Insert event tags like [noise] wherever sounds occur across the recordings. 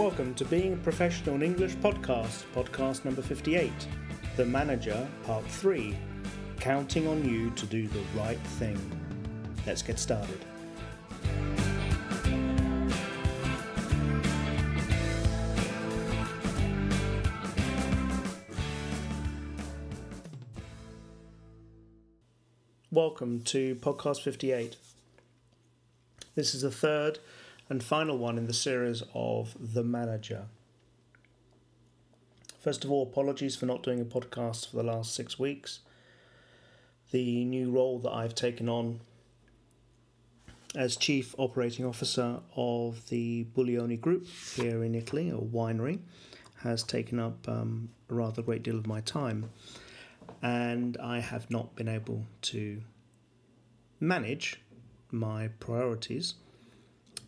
Welcome to Being a Professional in English podcast, podcast number 58, The Manager, part 3, counting on you to do the right thing. Let's get started. Welcome to podcast 58. This is the third and final one in the series of The Manager. First of all, apologies for not doing a podcast for the last six weeks. The new role that I've taken on as Chief Operating Officer of the Buglioni Group here in Italy, a winery, has taken up um, a rather great deal of my time. And I have not been able to manage my priorities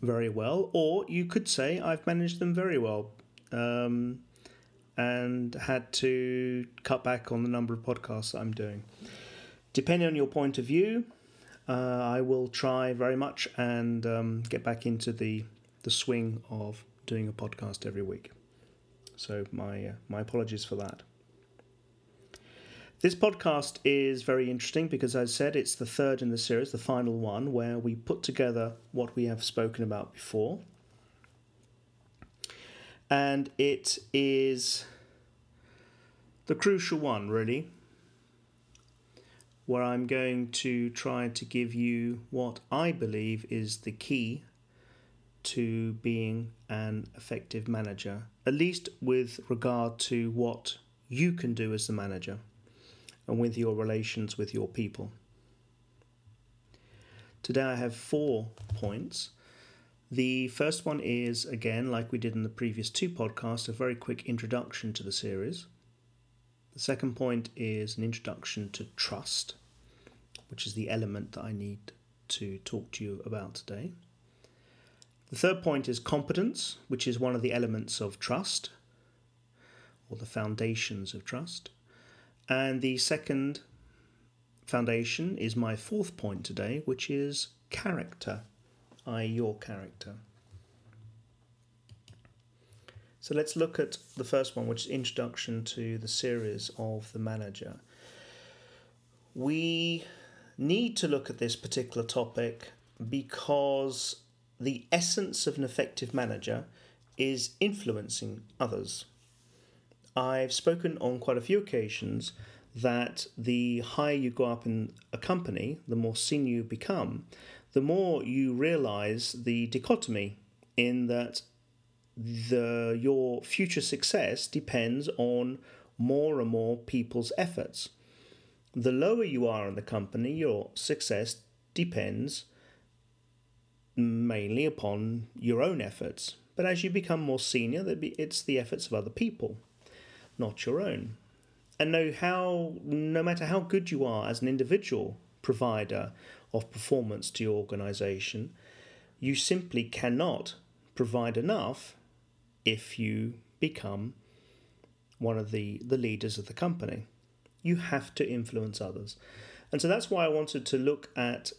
very well, or you could say I've managed them very well um, and had to cut back on the number of podcasts I'm doing. Depending on your point of view, uh, I will try very much and um, get back into the the swing of doing a podcast every week. So my uh, my apologies for that. This podcast is very interesting because, as I said, it's the third in the series, the final one, where we put together what we have spoken about before. And it is the crucial one, really, where I'm going to try to give you what I believe is the key to being an effective manager, at least with regard to what you can do as the manager and with your relations with your people. Today I have four points. The first one is, again, like we did in the previous two podcasts, a very quick introduction to the series. The second point is an introduction to trust, which is the element that I need to talk to you about today. The third point is competence, which is one of the elements of trust, or the foundations of trust. And the second foundation is my fourth point today, which is character, i.e., your character. So let's look at the first one, which is introduction to the series of the manager. We need to look at this particular topic because the essence of an effective manager is influencing others. I've spoken on quite a few occasions that the higher you go up in a company, the more senior you become, the more you realize the dichotomy in that the your future success depends on more and more people's efforts. The lower you are in the company, your success depends mainly upon your own efforts. But as you become more senior, it's the efforts of other people not your own. And know how, no matter how good you are as an individual provider of performance to your organization, you simply cannot provide enough if you become one of the, the leaders of the company. You have to influence others. And so that's why I wanted to look at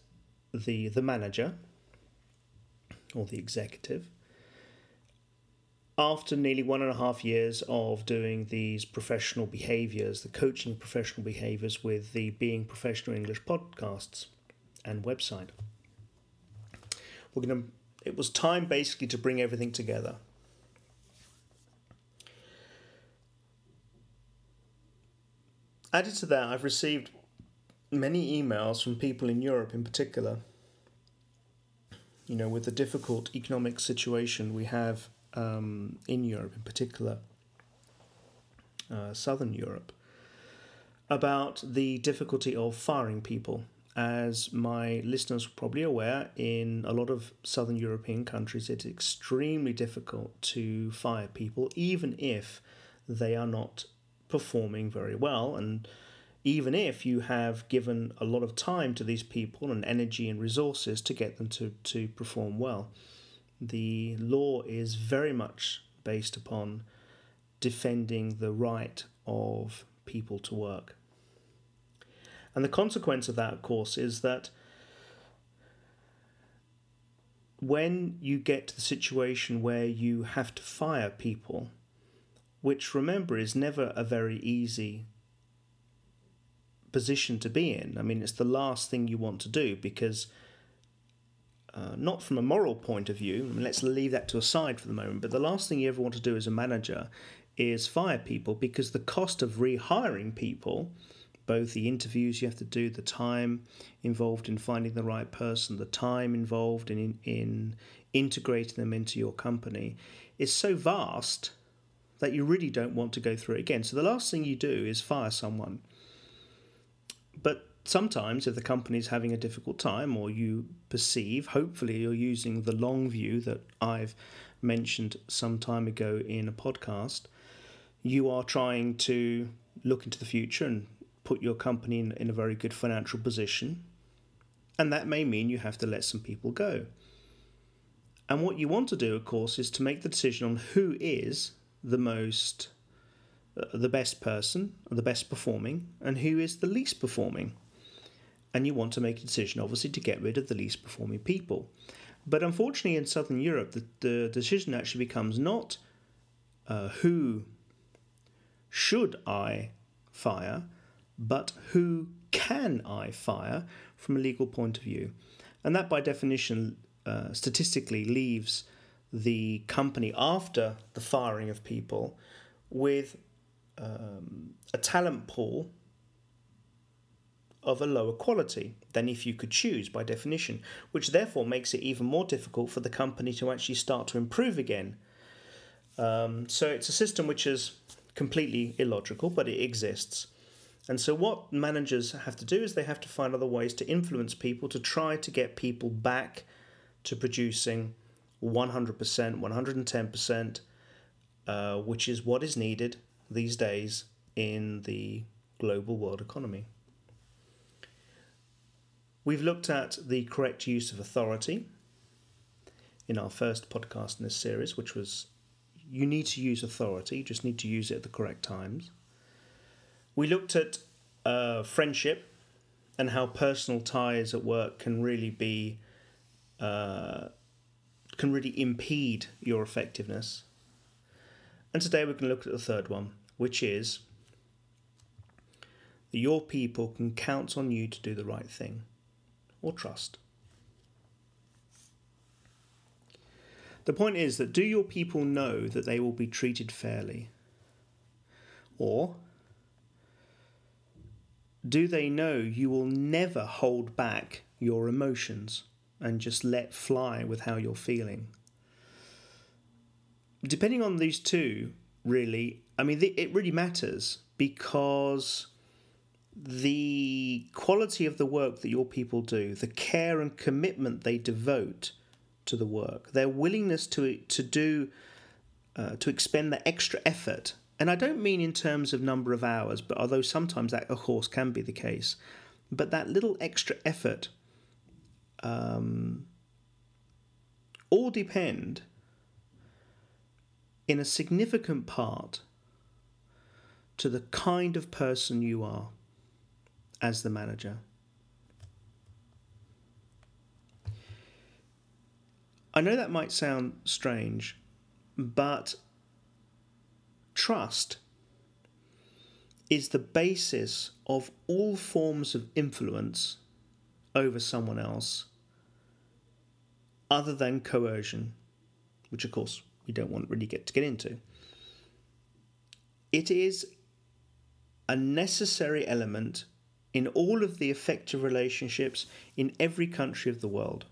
the, the manager or the executive after nearly one and a half years of doing these professional behaviors, the coaching professional behaviors with the Being Professional English podcasts and website, we're going to. It was time basically to bring everything together. Added to that, I've received many emails from people in Europe in particular. You know, with the difficult economic situation we have um, in Europe, in particular, uh, Southern Europe, about the difficulty of firing people. As my listeners are probably aware, in a lot of Southern European countries, it's extremely difficult to fire people, even if they are not performing very well. And even if you have given a lot of time to these people and energy and resources to get them to, to perform well the law is very much based upon defending the right of people to work. And the consequence of that, of course, is that when you get to the situation where you have to fire people, which remember is never a very easy position to be in. I mean, it's the last thing you want to do because, uh, not from a moral point of view, let's leave that to a side for the moment, but the last thing you ever want to do as a manager is fire people because the cost of rehiring people both the interviews you have to do, the time involved in finding the right person, the time involved in, in integrating them into your company is so vast that you really don't want to go through it again. So the last thing you do is fire someone. But sometimes, if the company is having a difficult time or you perceive, hopefully, you're using the long view that I've mentioned some time ago in a podcast, you are trying to look into the future and put your company in, in a very good financial position. And that may mean you have to let some people go. And what you want to do, of course, is to make the decision on who is the most, uh, the best person, the best performing, and who is the least performing. And you want to make a decision, obviously, to get rid of the least performing people. But unfortunately, in Southern Europe, the, the decision actually becomes not uh, who should I fire, but who can I fire from a legal point of view? And that, by definition, uh, statistically leaves the company after the firing of people with um, a talent pool of a lower quality than if you could choose by definition, which therefore makes it even more difficult for the company to actually start to improve again. Um, so it's a system which is completely illogical, but it exists. And so, what managers have to do is they have to find other ways to influence people to try to get people back to producing 100%, 110%, uh, which is what is needed these days in the global world economy. We've looked at the correct use of authority in our first podcast in this series, which was you need to use authority, you just need to use it at the correct times. We looked at uh, friendship and how personal ties at work can really be uh, can really impede your effectiveness. And today we're going to look at the third one, which is that your people can count on you to do the right thing or trust. The point is that do your people know that they will be treated fairly? Or do they know you will never hold back your emotions and just let fly with how you're feeling? Depending on these two, really, I mean, it really matters because the quality of the work that your people do, the care and commitment they devote to the work, their willingness to to do uh, to expend the extra effort and I don't mean in terms of number of hours, but although sometimes that, of course, can be the case, but that little extra effort um, all depend in a significant part to the kind of person you are as the manager. I know that might sound strange, but Trust is the basis of all forms of influence over someone else other than coercion, which of course we don't want really get to get into. It is a necessary element in all of the effective relationships in every country of the world.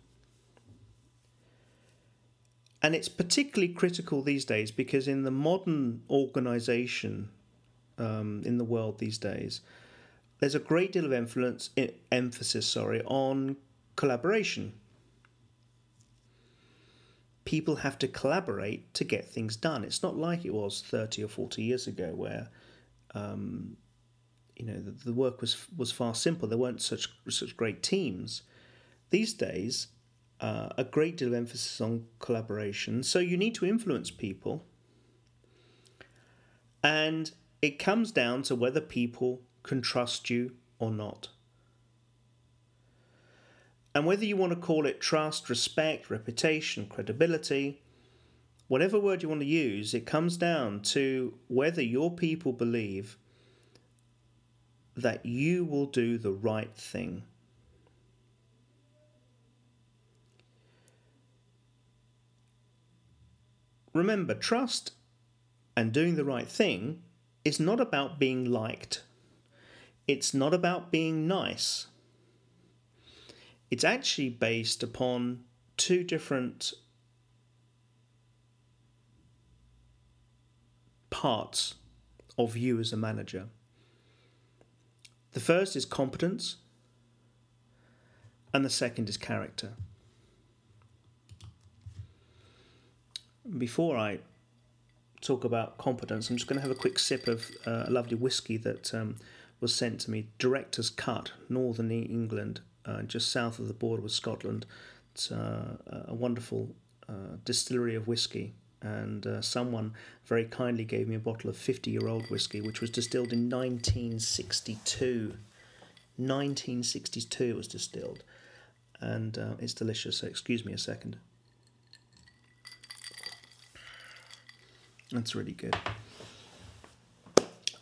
And it's particularly critical these days because in the modern organization um, in the world these days, there's a great deal of influence, emphasis sorry, on collaboration. People have to collaborate to get things done. It's not like it was 30 or 40 years ago where um, you know the, the work was was far simpler. There weren't such such great teams. These days, uh, a great deal of emphasis on collaboration. So you need to influence people. And it comes down to whether people can trust you or not. And whether you want to call it trust, respect, reputation, credibility, whatever word you want to use, it comes down to whether your people believe that you will do the right thing. Remember, trust and doing the right thing is not about being liked. It's not about being nice. It's actually based upon two different parts of you as a manager. The first is competence, and the second is character. Before I talk about competence, I'm just going to have a quick sip of uh, a lovely whiskey that um, was sent to me, Director's Cut, Northern England, uh, just south of the border with Scotland. It's uh, a wonderful uh, distillery of whiskey, and uh, someone very kindly gave me a bottle of 50 year old whiskey, which was distilled in 1962. 1962 it was distilled, and uh, it's delicious. So, excuse me a second. That's really good.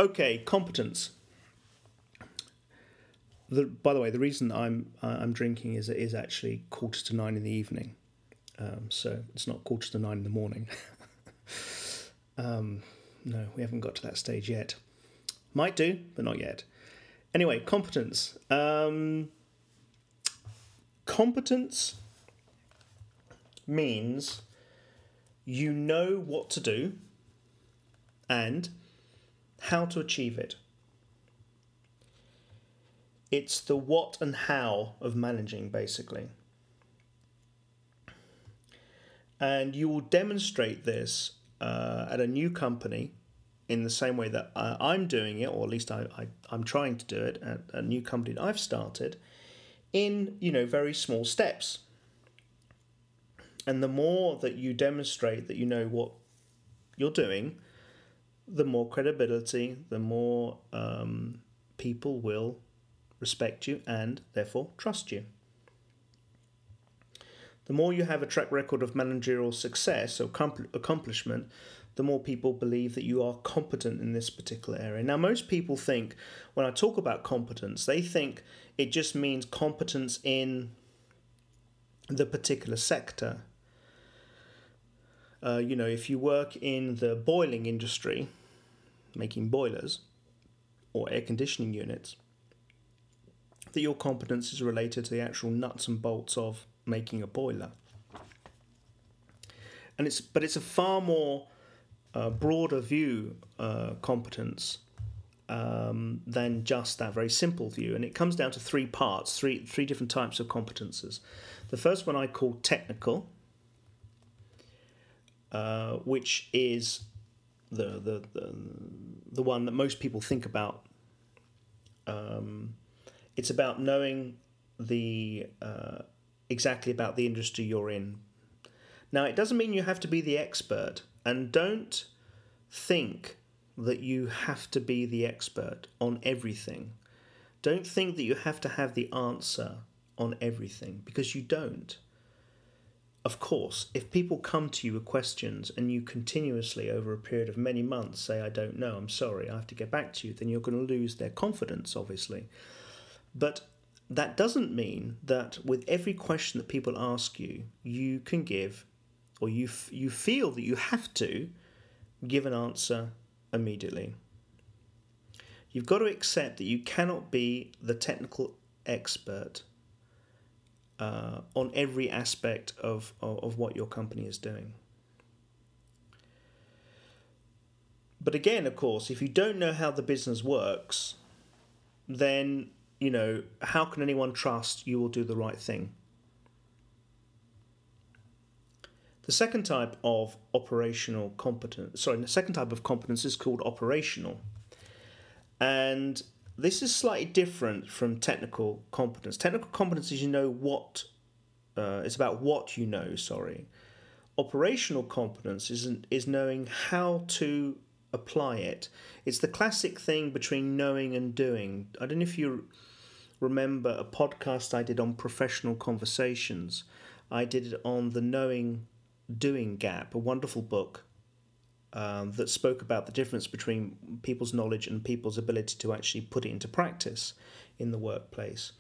Okay, competence. The, by the way, the reason I'm uh, I'm drinking is it is actually quarter to nine in the evening, um, so it's not quarter to nine in the morning. [laughs] um, no, we haven't got to that stage yet. Might do, but not yet. Anyway, competence. Um, competence means you know what to do and how to achieve it. It's the what and how of managing, basically. And you will demonstrate this uh, at a new company in the same way that uh, I'm doing it, or at least I, I, I'm trying to do it at a new company that I've started, in you know very small steps. And the more that you demonstrate that you know what you're doing, the more credibility, the more um, people will respect you and therefore trust you. The more you have a track record of managerial success or accomplishment, the more people believe that you are competent in this particular area. Now, most people think when I talk about competence, they think it just means competence in the particular sector. Uh, you know, if you work in the boiling industry, making boilers or air conditioning units, that your competence is related to the actual nuts and bolts of making a boiler. And it's but it's a far more uh, broader view uh, competence um, than just that very simple view, and it comes down to three parts, three three different types of competences. The first one I call technical, uh, which is the, the the the one that most people think about. Um, it's about knowing the uh, exactly about the industry you're in. Now, it doesn't mean you have to be the expert, and don't think that you have to be the expert on everything. Don't think that you have to have the answer on everything because you don't. Of course, if people come to you with questions and you continuously, over a period of many months, say, I don't know, I'm sorry, I have to get back to you, then you're going to lose their confidence, obviously. But that doesn't mean that with every question that people ask you, you can give, or you, f- you feel that you have to give an answer immediately. You've got to accept that you cannot be the technical expert uh, on every aspect of, of, of what your company is doing. But again, of course, if you don't know how the business works, then, you know, how can anyone trust you will do the right thing? The second type of operational competence, sorry, the second type of competence is called operational. And this is slightly different from technical competence. Technical competence is you know what, uh, it's about what you know, sorry. Operational competence is, is knowing how to apply it. It's the classic thing between knowing and doing. I don't know if you remember a podcast I did on professional conversations. I did it on the Knowing Doing Gap, a wonderful book um, that spoke about the difference between people's knowledge and people's ability to actually put it into practice in the workplace.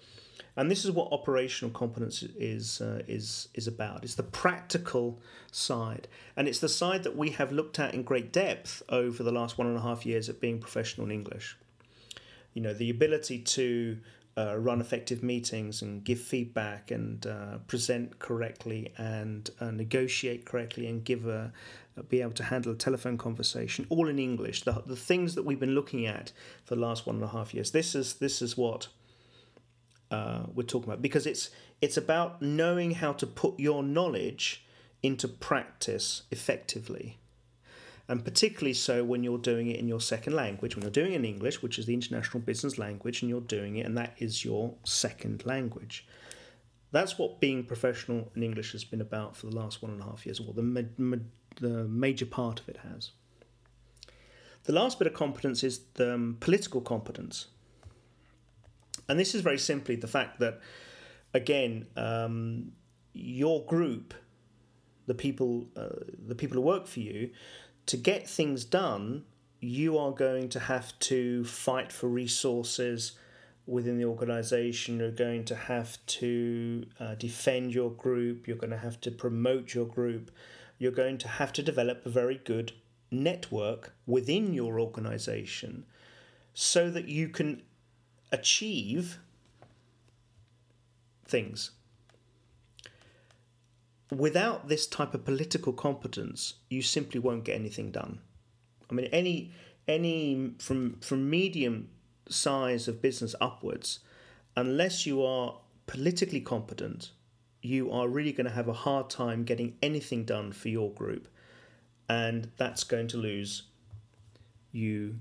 And this is what operational competence is uh, is is about. It's the practical side, and it's the side that we have looked at in great depth over the last one and a half years of being professional in English. You know, the ability to uh, run effective meetings and give feedback and uh, present correctly and uh, negotiate correctly and give a, be able to handle a telephone conversation all in English. The, the things that we've been looking at for the last one and a half years. This is this is what uh, we're talking about because it's it's about knowing how to put your knowledge into practice effectively and particularly so when you're doing it in your second language. When you're doing it in english which is the international business language and you're doing it and that is your second language. That's what being professional in english has been about for the last one and a half years or the, ma- ma- the major part of it has. The last bit of competence is the um, political competence. And this is very simply the fact that, again, um, your group, the people, uh, the people who work for you, to get things done, you are going to have to fight for resources within the organization. You're going to have to uh, defend your group. You're going to have to promote your group. You're going to have to develop a very good network within your organization so that you can achieve things. Without this type of political competence, you simply won't get anything done. I mean, any any from from medium size of business upwards, unless you are politically competent, you are really going to have a hard time getting anything done for your group, and that's going to lose you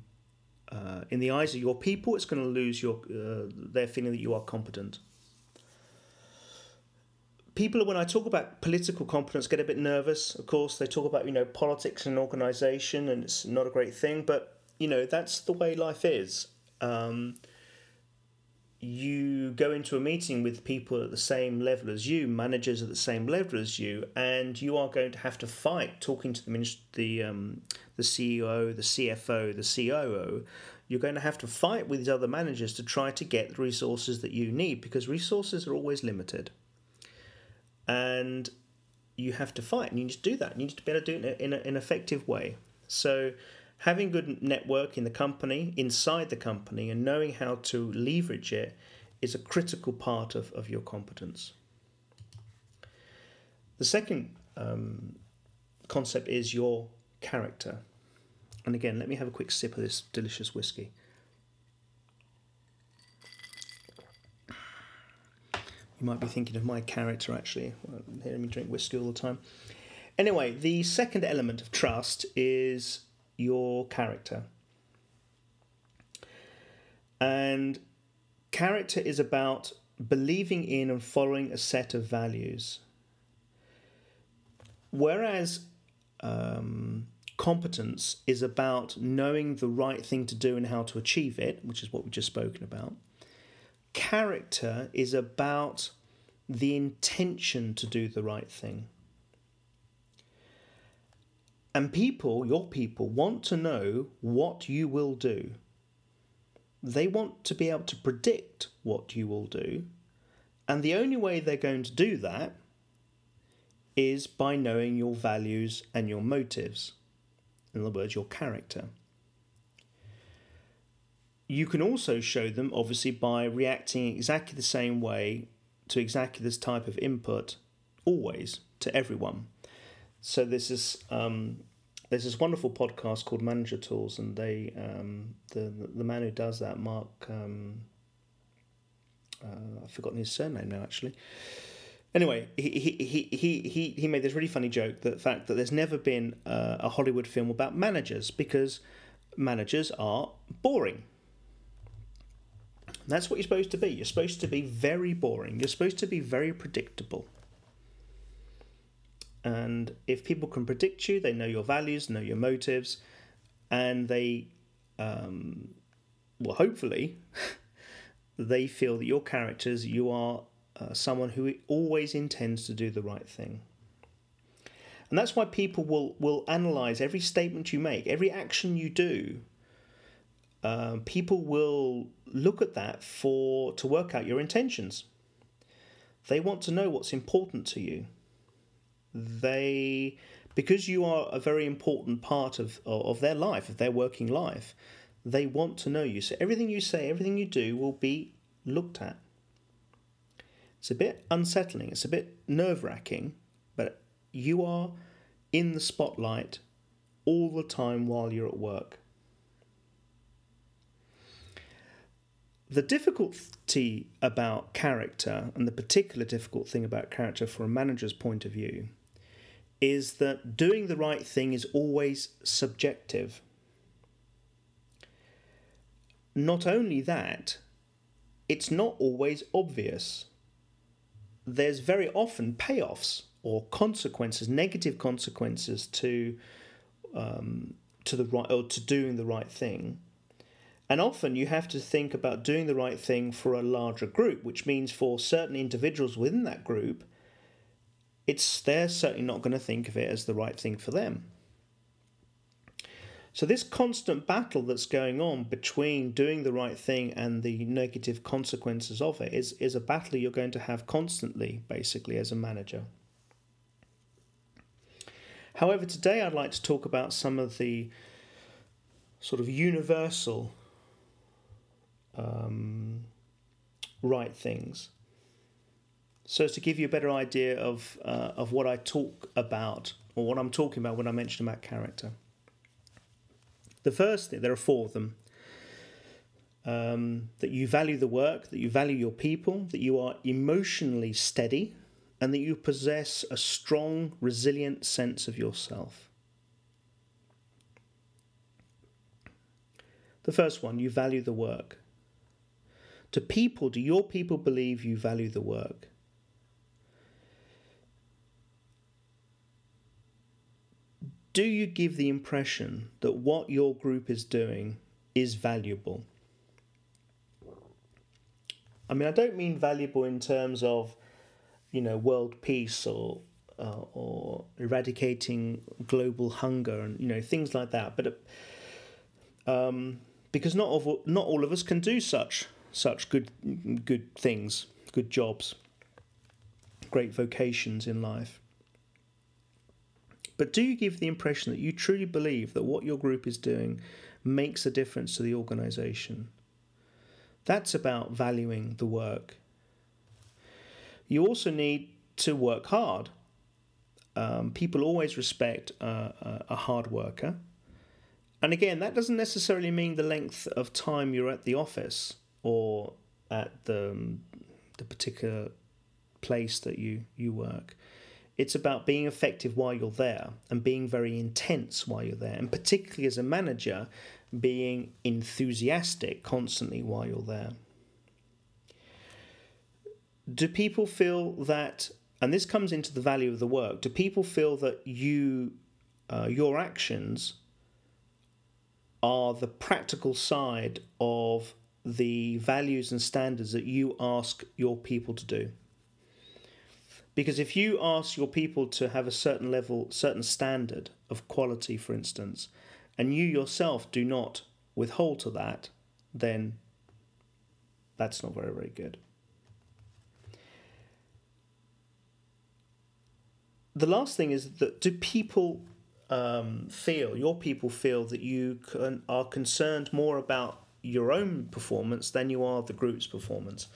uh, in the eyes of your people, it's going to lose your uh, their feeling that you are competent. People, when I talk about political competence, get a bit nervous. Of course, they talk about you know politics and organisation, and it's not a great thing. But you know that's the way life is. Um, you go into a meeting with people at the same level as you, managers at the same level as you, and you are going to have to fight talking to the the um, the CEO, the CFO, the COO. You're going to have to fight with these other managers to try to get the resources that you need because resources are always limited, and you have to fight, and you need to do that. You need to be able to do it in, a, in an effective way. So having good network in the company, inside the company, and knowing how to leverage it is a critical part of, of your competence. The second um, concept is your character. And again, let me have a quick sip of this delicious whiskey. You might be thinking of my character actually, hearing me drink whiskey all the time. Anyway, the second element of trust is your character. And character is about believing in and following a set of values. Whereas um, competence is about knowing the right thing to do and how to achieve it, which is what we've just spoken about. Character is about the intention to do the right thing. And people, your people, want to know what you will do. They want to be able to predict what you will do. And the only way they're going to do that is by knowing your values and your motives. In other words, your character. You can also show them, obviously, by reacting exactly the same way to exactly this type of input, always, to everyone. So this is um, there's this wonderful podcast called Manager Tools, and they um, the the man who does that, Mark, um, uh, I've forgotten his surname now actually. Anyway, he, he, he, he, he made this really funny joke that fact that there's never been uh, a Hollywood film about managers because managers are boring. That's what you're supposed to be. You're supposed to be very boring. You're supposed to be very predictable. And if people can predict you, they know your values, know your motives, and they, um, well, hopefully, [laughs] they feel that your characters, you are uh, someone who always intends to do the right thing. And that's why people will, will analyze every statement you make, every action you do. Um, people will look at that for to work out your intentions. They want to know what's important to you. They, because you are a very important part of, of their life, of their working life, they want to know you. So everything you say, everything you do will be looked at. It's a bit unsettling, it's a bit nerve wracking, but you are in the spotlight all the time while you're at work. The difficulty about character, and the particular difficult thing about character from a manager's point of view, is that doing the right thing is always subjective. Not only that, it's not always obvious. There's very often payoffs or consequences, negative consequences to um, to the right or to doing the right thing. And often you have to think about doing the right thing for a larger group, which means for certain individuals within that group, it's they're certainly not going to think of it as the right thing for them. So, this constant battle that's going on between doing the right thing and the negative consequences of it is, is a battle you're going to have constantly, basically, as a manager. However, today I'd like to talk about some of the sort of universal um, right things. So, as to give you a better idea of, uh, of what I talk about, or what I'm talking about when I mention about character. The first thing, there are four of them. Um, that you value the work, that you value your people, that you are emotionally steady, and that you possess a strong, resilient sense of yourself. The first one, you value the work. To people, do your people believe you value the work? do you give the impression that what your group is doing is valuable? I mean, I don't mean valuable in terms of, you know, world peace or uh, or eradicating global hunger and you know things like that. But um, because not all not all of us can do such such good good things, good jobs, great vocations in life. But do you give the impression that you truly believe that what your group is doing makes a difference to the organisation? That's about valuing the work. You also need to work hard. Um, people always respect uh, a hard worker. And again, that doesn't necessarily mean the length of time you're at the office or at the, um, the particular place that you, you work. It's about being effective while you're there and being very intense while you're there, and particularly as a manager, being enthusiastic constantly while you're there. Do people feel that, and this comes into the value of the work, do people feel that you, uh, your actions are the practical side of the values and standards that you ask your people to do? Because if you ask your people to have a certain level, certain standard of quality, for instance, and you yourself do not withhold to that, then that's not very, very good. The last thing is that do people um, feel, your people feel that you can, are concerned more about your own performance than you are the group's performance?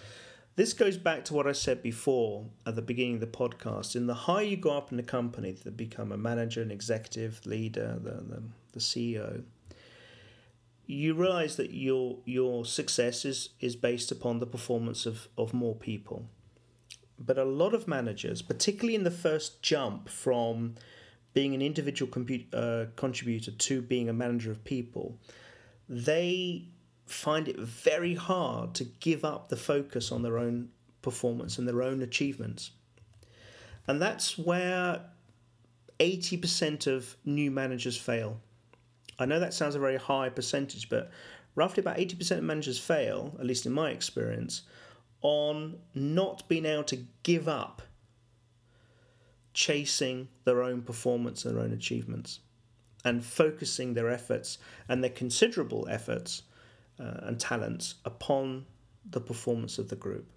This goes back to what I said before at the beginning of the podcast. In the higher you go up in the company to become a manager, an executive, leader, the, the, the CEO, you realize that your your success is, is based upon the performance of, of more people. But a lot of managers, particularly in the first jump from being an individual compu- uh, contributor to being a manager of people, they find it very hard to give up the focus on their own performance and their own achievements. And that's where 80% of new managers fail. I know that sounds a very high percentage, but roughly about 80% of managers fail, at least in my experience, on not being able to give up chasing their own performance and their own achievements and focusing their efforts and their considerable efforts uh, and talents upon the performance of the group.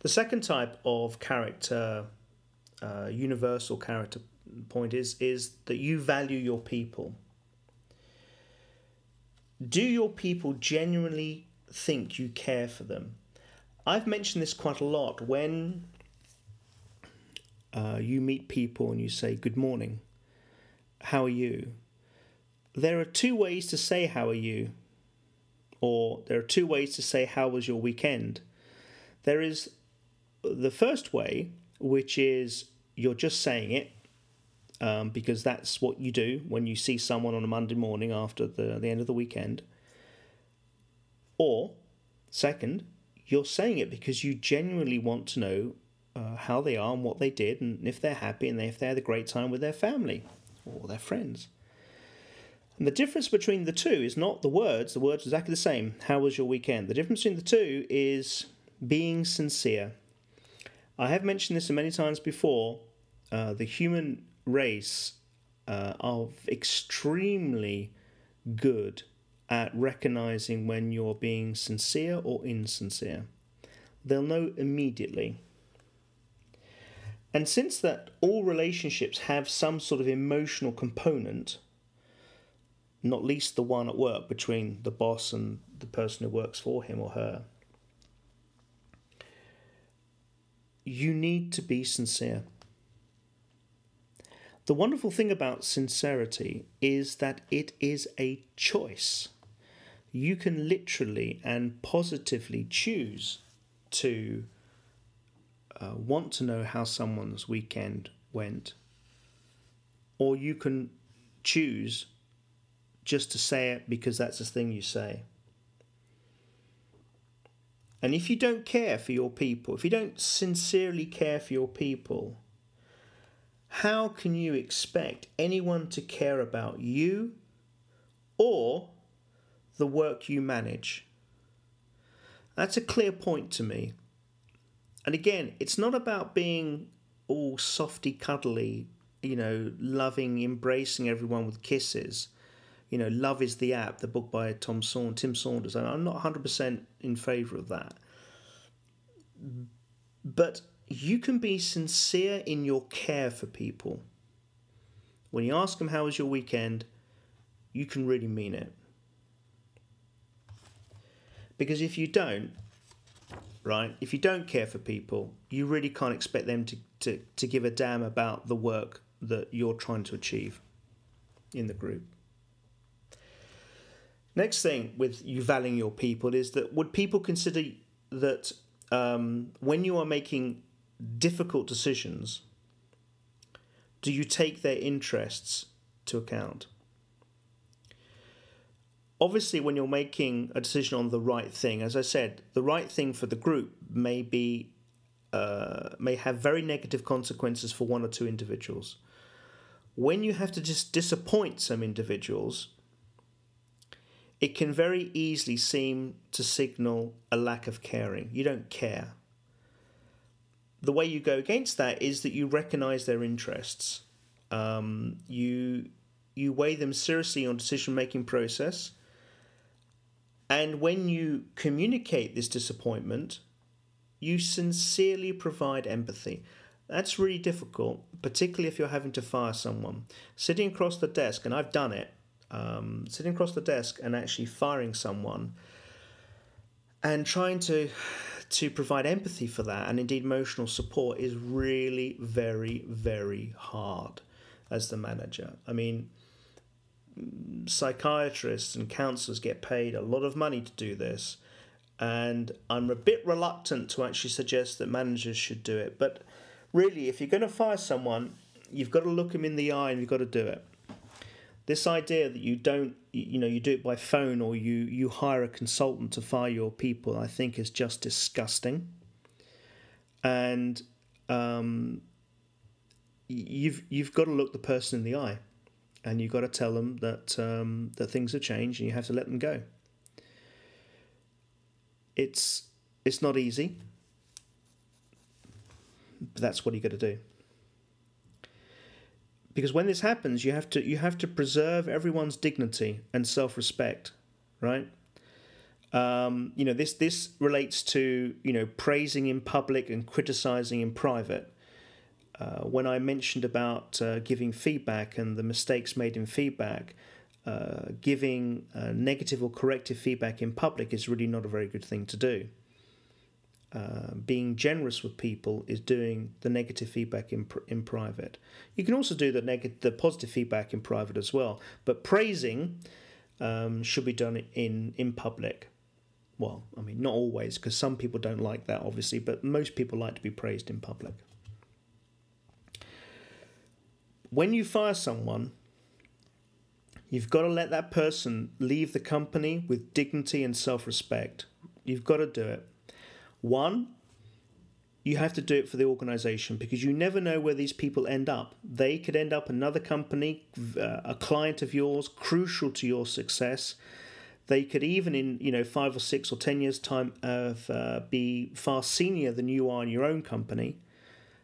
The second type of character, uh, universal character point, is, is that you value your people. Do your people genuinely think you care for them? I've mentioned this quite a lot when uh, you meet people and you say, Good morning, how are you? There are two ways to say, How are you? Or there are two ways to say, How was your weekend? There is the first way, which is you're just saying it um, because that's what you do when you see someone on a Monday morning after the, the end of the weekend. Or, second, you're saying it because you genuinely want to know uh, how they are and what they did, and if they're happy and if they had a great time with their family or their friends. And the difference between the two is not the words, the words are exactly the same. How was your weekend? The difference between the two is being sincere. I have mentioned this many times before. Uh, the human race uh, are extremely good at recognizing when you're being sincere or insincere. They'll know immediately. And since that all relationships have some sort of emotional component, not least the one at work between the boss and the person who works for him or her, you need to be sincere. The wonderful thing about sincerity is that it is a choice. You can literally and positively choose to uh, want to know how someone's weekend went, or you can choose just to say it because that's the thing you say. And if you don't care for your people, if you don't sincerely care for your people, how can you expect anyone to care about you or the work you manage? That's a clear point to me. And again, it's not about being all softy cuddly, you know, loving, embracing everyone with kisses. You know, Love is the App, the book by Tom Saund- Tim Saunders. And I'm not 100% in favour of that. But you can be sincere in your care for people. When you ask them, How was your weekend? you can really mean it. Because if you don't, right, if you don't care for people, you really can't expect them to, to, to give a damn about the work that you're trying to achieve in the group. Next thing with you valuing your people is that would people consider that um, when you are making difficult decisions, do you take their interests to account? Obviously, when you're making a decision on the right thing, as I said, the right thing for the group may be uh, may have very negative consequences for one or two individuals. When you have to just disappoint some individuals, it can very easily seem to signal a lack of caring. You don't care the way you go against that is that you recognize their interests. Um, you you weigh them seriously on decision making process. And when you communicate this disappointment, you sincerely provide empathy. That's really difficult, particularly if you're having to fire someone. Sitting across the desk, and I've done it, um, sitting across the desk and actually firing someone and trying to to provide empathy for that and indeed emotional support is really very, very hard as the manager. I mean, psychiatrists and counselors get paid a lot of money to do this, and I'm a bit reluctant to actually suggest that managers should do it. But really, if you're going to fire someone, you've got to look them in the eye and you've got to do it. This idea that you don't, you know, you do it by phone or you you hire a consultant to fire your people, I think is just disgusting. And um, you've you've got to look the person in the eye, and you've got to tell them that um, that things have changed and you have to let them go. It's it's not easy, but that's what you got to do. Because when this happens, you have to you have to preserve everyone's dignity and self-respect, right? Um, you know this this relates to you know praising in public and criticizing in private. Uh, when I mentioned about uh, giving feedback and the mistakes made in feedback, uh, giving uh, negative or corrective feedback in public is really not a very good thing to do. Uh, being generous with people is doing the negative feedback in in private. You can also do the negative, the positive feedback in private as well. But praising um, should be done in in public. Well, I mean, not always, because some people don't like that, obviously, but most people like to be praised in public. When you fire someone, you've got to let that person leave the company with dignity and self respect. You've got to do it. One, you have to do it for the organization because you never know where these people end up. They could end up another company, uh, a client of yours, crucial to your success. They could even, in you know, five or six or ten years' time, uh, be far senior than you are in your own company.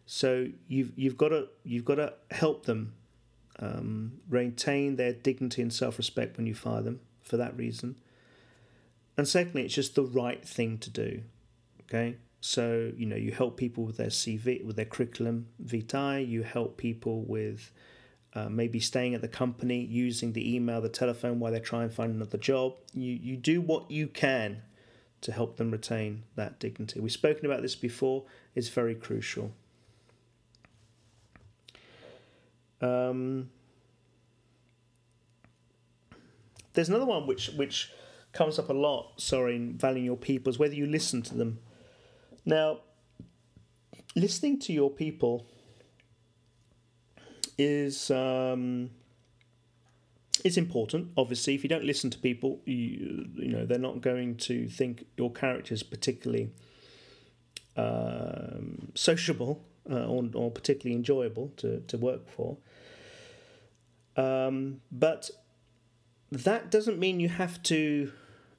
So you've you've got to you've got to help them um, maintain their dignity and self respect when you fire them for that reason. And secondly, it's just the right thing to do. Okay, so you know you help people with their CV, with their curriculum vitae. You help people with uh, maybe staying at the company, using the email, the telephone while they try and find another job. You, you do what you can to help them retain that dignity. We've spoken about this before, it's very crucial. Um, there's another one which, which comes up a lot, sorry, in valuing your people, is whether you listen to them. Now, listening to your people is um, it's important. Obviously, if you don't listen to people, you you know they're not going to think your character is particularly um, sociable uh, or, or particularly enjoyable to, to work for. Um, but that doesn't mean you have to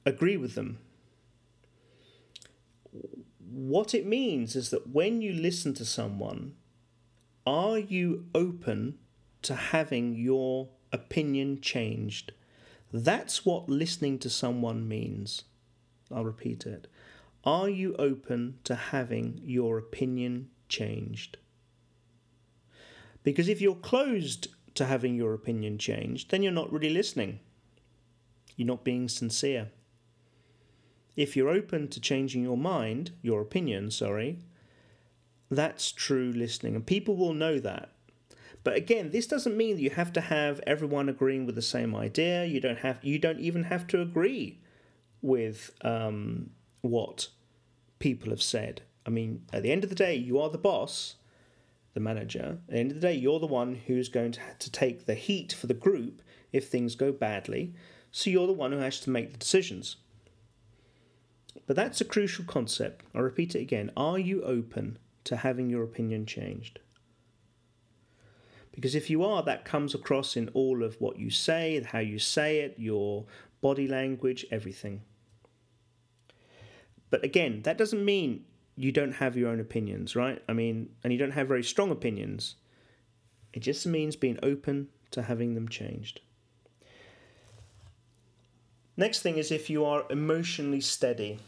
agree with them. What it means is that when you listen to someone, are you open to having your opinion changed? That's what listening to someone means. I'll repeat it. Are you open to having your opinion changed? Because if you're closed to having your opinion changed, then you're not really listening. You're not being sincere. If you're open to changing your mind, your opinion, sorry, that's true listening, and people will know that. But again, this doesn't mean that you have to have everyone agreeing with the same idea. You don't have. You don't even have to agree with um, what people have said. I mean, at the end of the day, you are the boss, the manager. At the end of the day, you're the one who's going to, to take the heat for the group if things go badly. So you're the one who has to make the decisions. But that's a crucial concept. I'll repeat it again. Are you open to having your opinion changed. Because if you are, that comes across in all of what you say, how you say it, your body language, everything. But again, that doesn't mean you don't have your own opinions, right? I mean, and you don't have very strong opinions. It just means being open to having them changed. Next thing is if you are emotionally steady.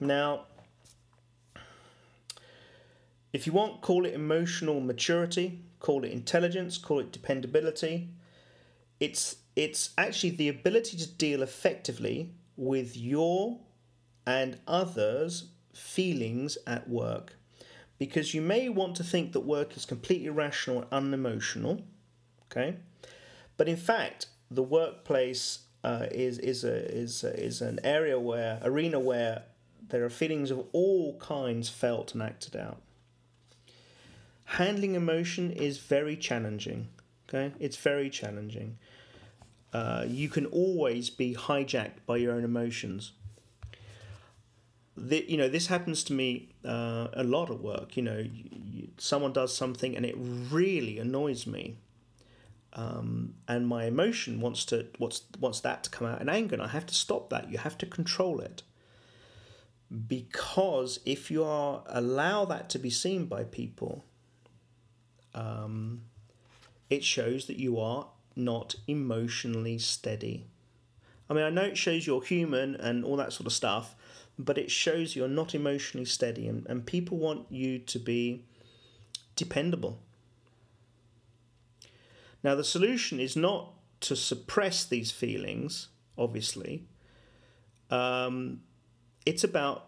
Now, if you want, call it emotional maturity, call it intelligence, call it dependability. It's it's actually the ability to deal effectively with your and others' feelings at work. Because you may want to think that work is completely rational and unemotional, okay? But in fact, the workplace uh, is is a, is a, is an area where arena where there are feelings of all kinds felt and acted out handling emotion is very challenging. Okay, it's very challenging. Uh, you can always be hijacked by your own emotions. The, you know, this happens to me uh, a lot at work. You know, you, you, someone does something and it really annoys me. Um, and my emotion wants to wants wants that to come out in anger, and I have to stop that. You have to control it because if you are allow that to be seen by people, um, it shows that you are not emotionally steady. I mean, I know it shows you're human and all that sort of stuff, but it shows you're not emotionally steady, and, and people want you to be dependable. Now, the solution is not to suppress these feelings, obviously. Um, it's about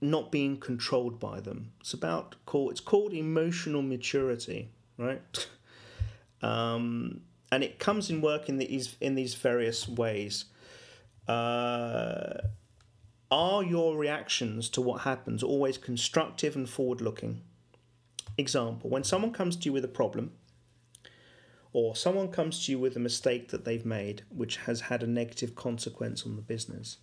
not being controlled by them. It's about call. It's called emotional maturity, right? [laughs] um, and it comes in work in these in these various ways. Uh, are your reactions to what happens always constructive and forward looking? Example: When someone comes to you with a problem, or someone comes to you with a mistake that they've made which has had a negative consequence on the business.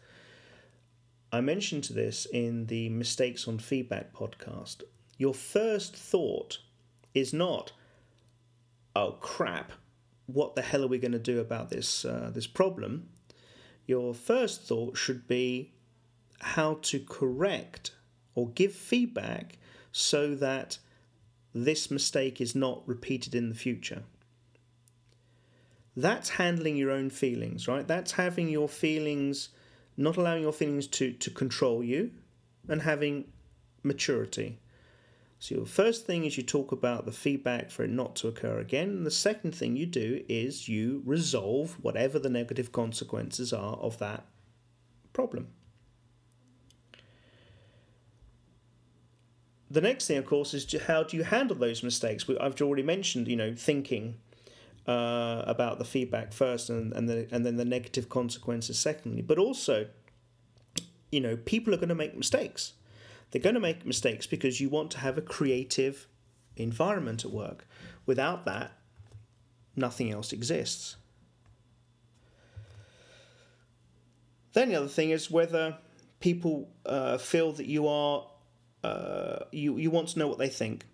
I mentioned to this in the Mistakes on Feedback podcast. Your first thought is not, oh crap, what the hell are we going to do about this, uh, this problem? Your first thought should be how to correct or give feedback so that this mistake is not repeated in the future that's handling your own feelings, right? That's having your feelings, not allowing your feelings to, to control you, and having maturity. So, your first thing is you talk about the feedback for it not to occur again. And the second thing you do is you resolve whatever the negative consequences are of that problem. The next thing, of course, is how do you handle those mistakes? I've already mentioned, you know, thinking uh, about the feedback first and, and, the, and then the negative consequences secondly. But also, you know, people are going to make mistakes. They're going to make mistakes because you want to have a creative environment at work. Without that, nothing else exists. Then the other thing is whether people uh, feel that you are uh, you you want to know what they think.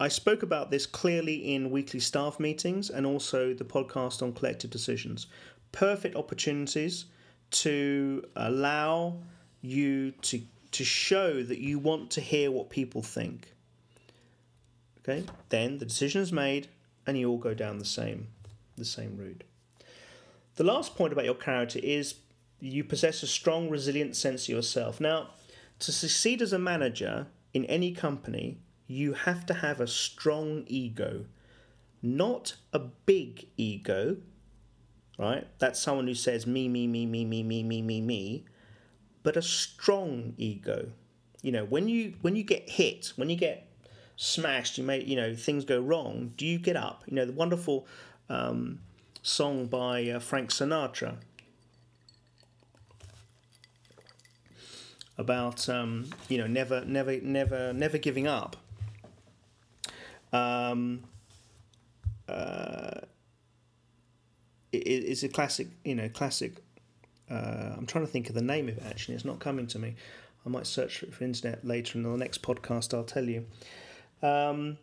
I spoke about this clearly in weekly staff meetings and also the podcast on collective decisions. Perfect opportunities to allow you to to show that you want to hear what people think. Okay? Then the decision is made and you all go down the same the same route. The last point about your character is you possess a strong resilient sense of yourself. Now, to succeed as a manager in any company, you have to have a strong ego, not a big ego, right? That's someone who says me, me, me, me, me, me, me, me, me, but a strong ego. You know, when you when you get hit, when you get smashed, you may you know things go wrong. Do you get up? You know the wonderful um, song by uh, Frank Sinatra about um, you know never never never never giving up um, uh, it, it's a classic, you know, classic. Uh, I'm trying to think of the name of it. Actually, it's not coming to me. I might search for it for internet later in the next podcast. I'll tell you. Um,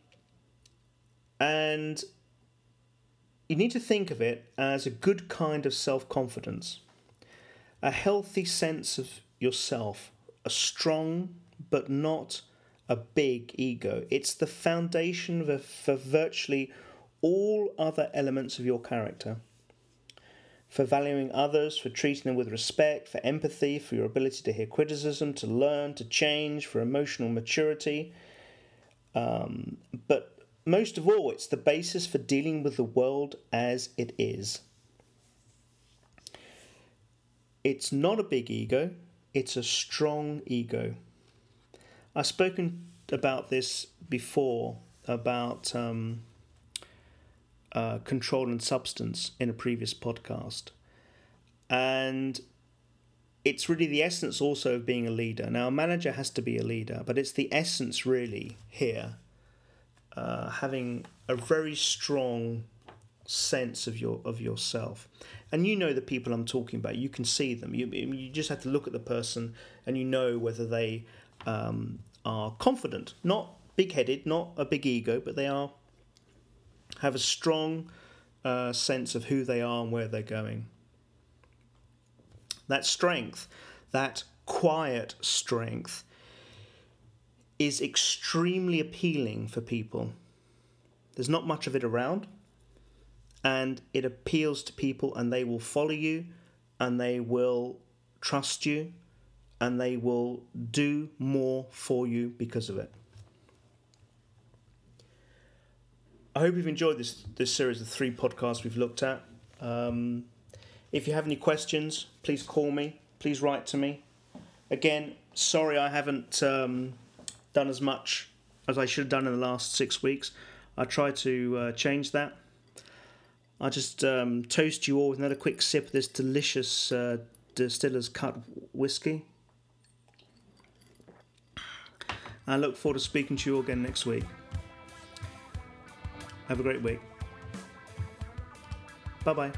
and you need to think of it as a good kind of self confidence, a healthy sense of yourself, a strong but not a big ego. It's the foundation for, for virtually all other elements of your character. For valuing others, for treating them with respect, for empathy, for your ability to hear criticism, to learn, to change, for emotional maturity. Um, but most of all, it's the basis for dealing with the world as it is. It's not a big ego, it's a strong ego. I've spoken about this before about um, uh, control and substance in a previous podcast, and it's really the essence also of being a leader. Now, a manager has to be a leader, but it's the essence really here, uh, having a very strong sense of your of yourself. And you know the people i'm talking about. You can see them. You, you just have to look at the person and you know whether they um, are confident, not big headed, not a big ego, but they are have a strong uh, sense of who they are and where they're going. That strength, that quiet strength, is extremely appealing for people. There's not much of it around, and it appeals to people, and they will follow you, and they will trust you, and they will do more for you because of it. I hope you've enjoyed this this series of three podcasts we've looked at. Um, if you have any questions, please call me. Please write to me. Again, sorry I haven't um, done as much as I should have done in the last six weeks. I try to uh, change that. I just um, toast you all with another quick sip of this delicious uh, distiller's cut whiskey. I look forward to speaking to you again next week. Have a great week. Bye bye.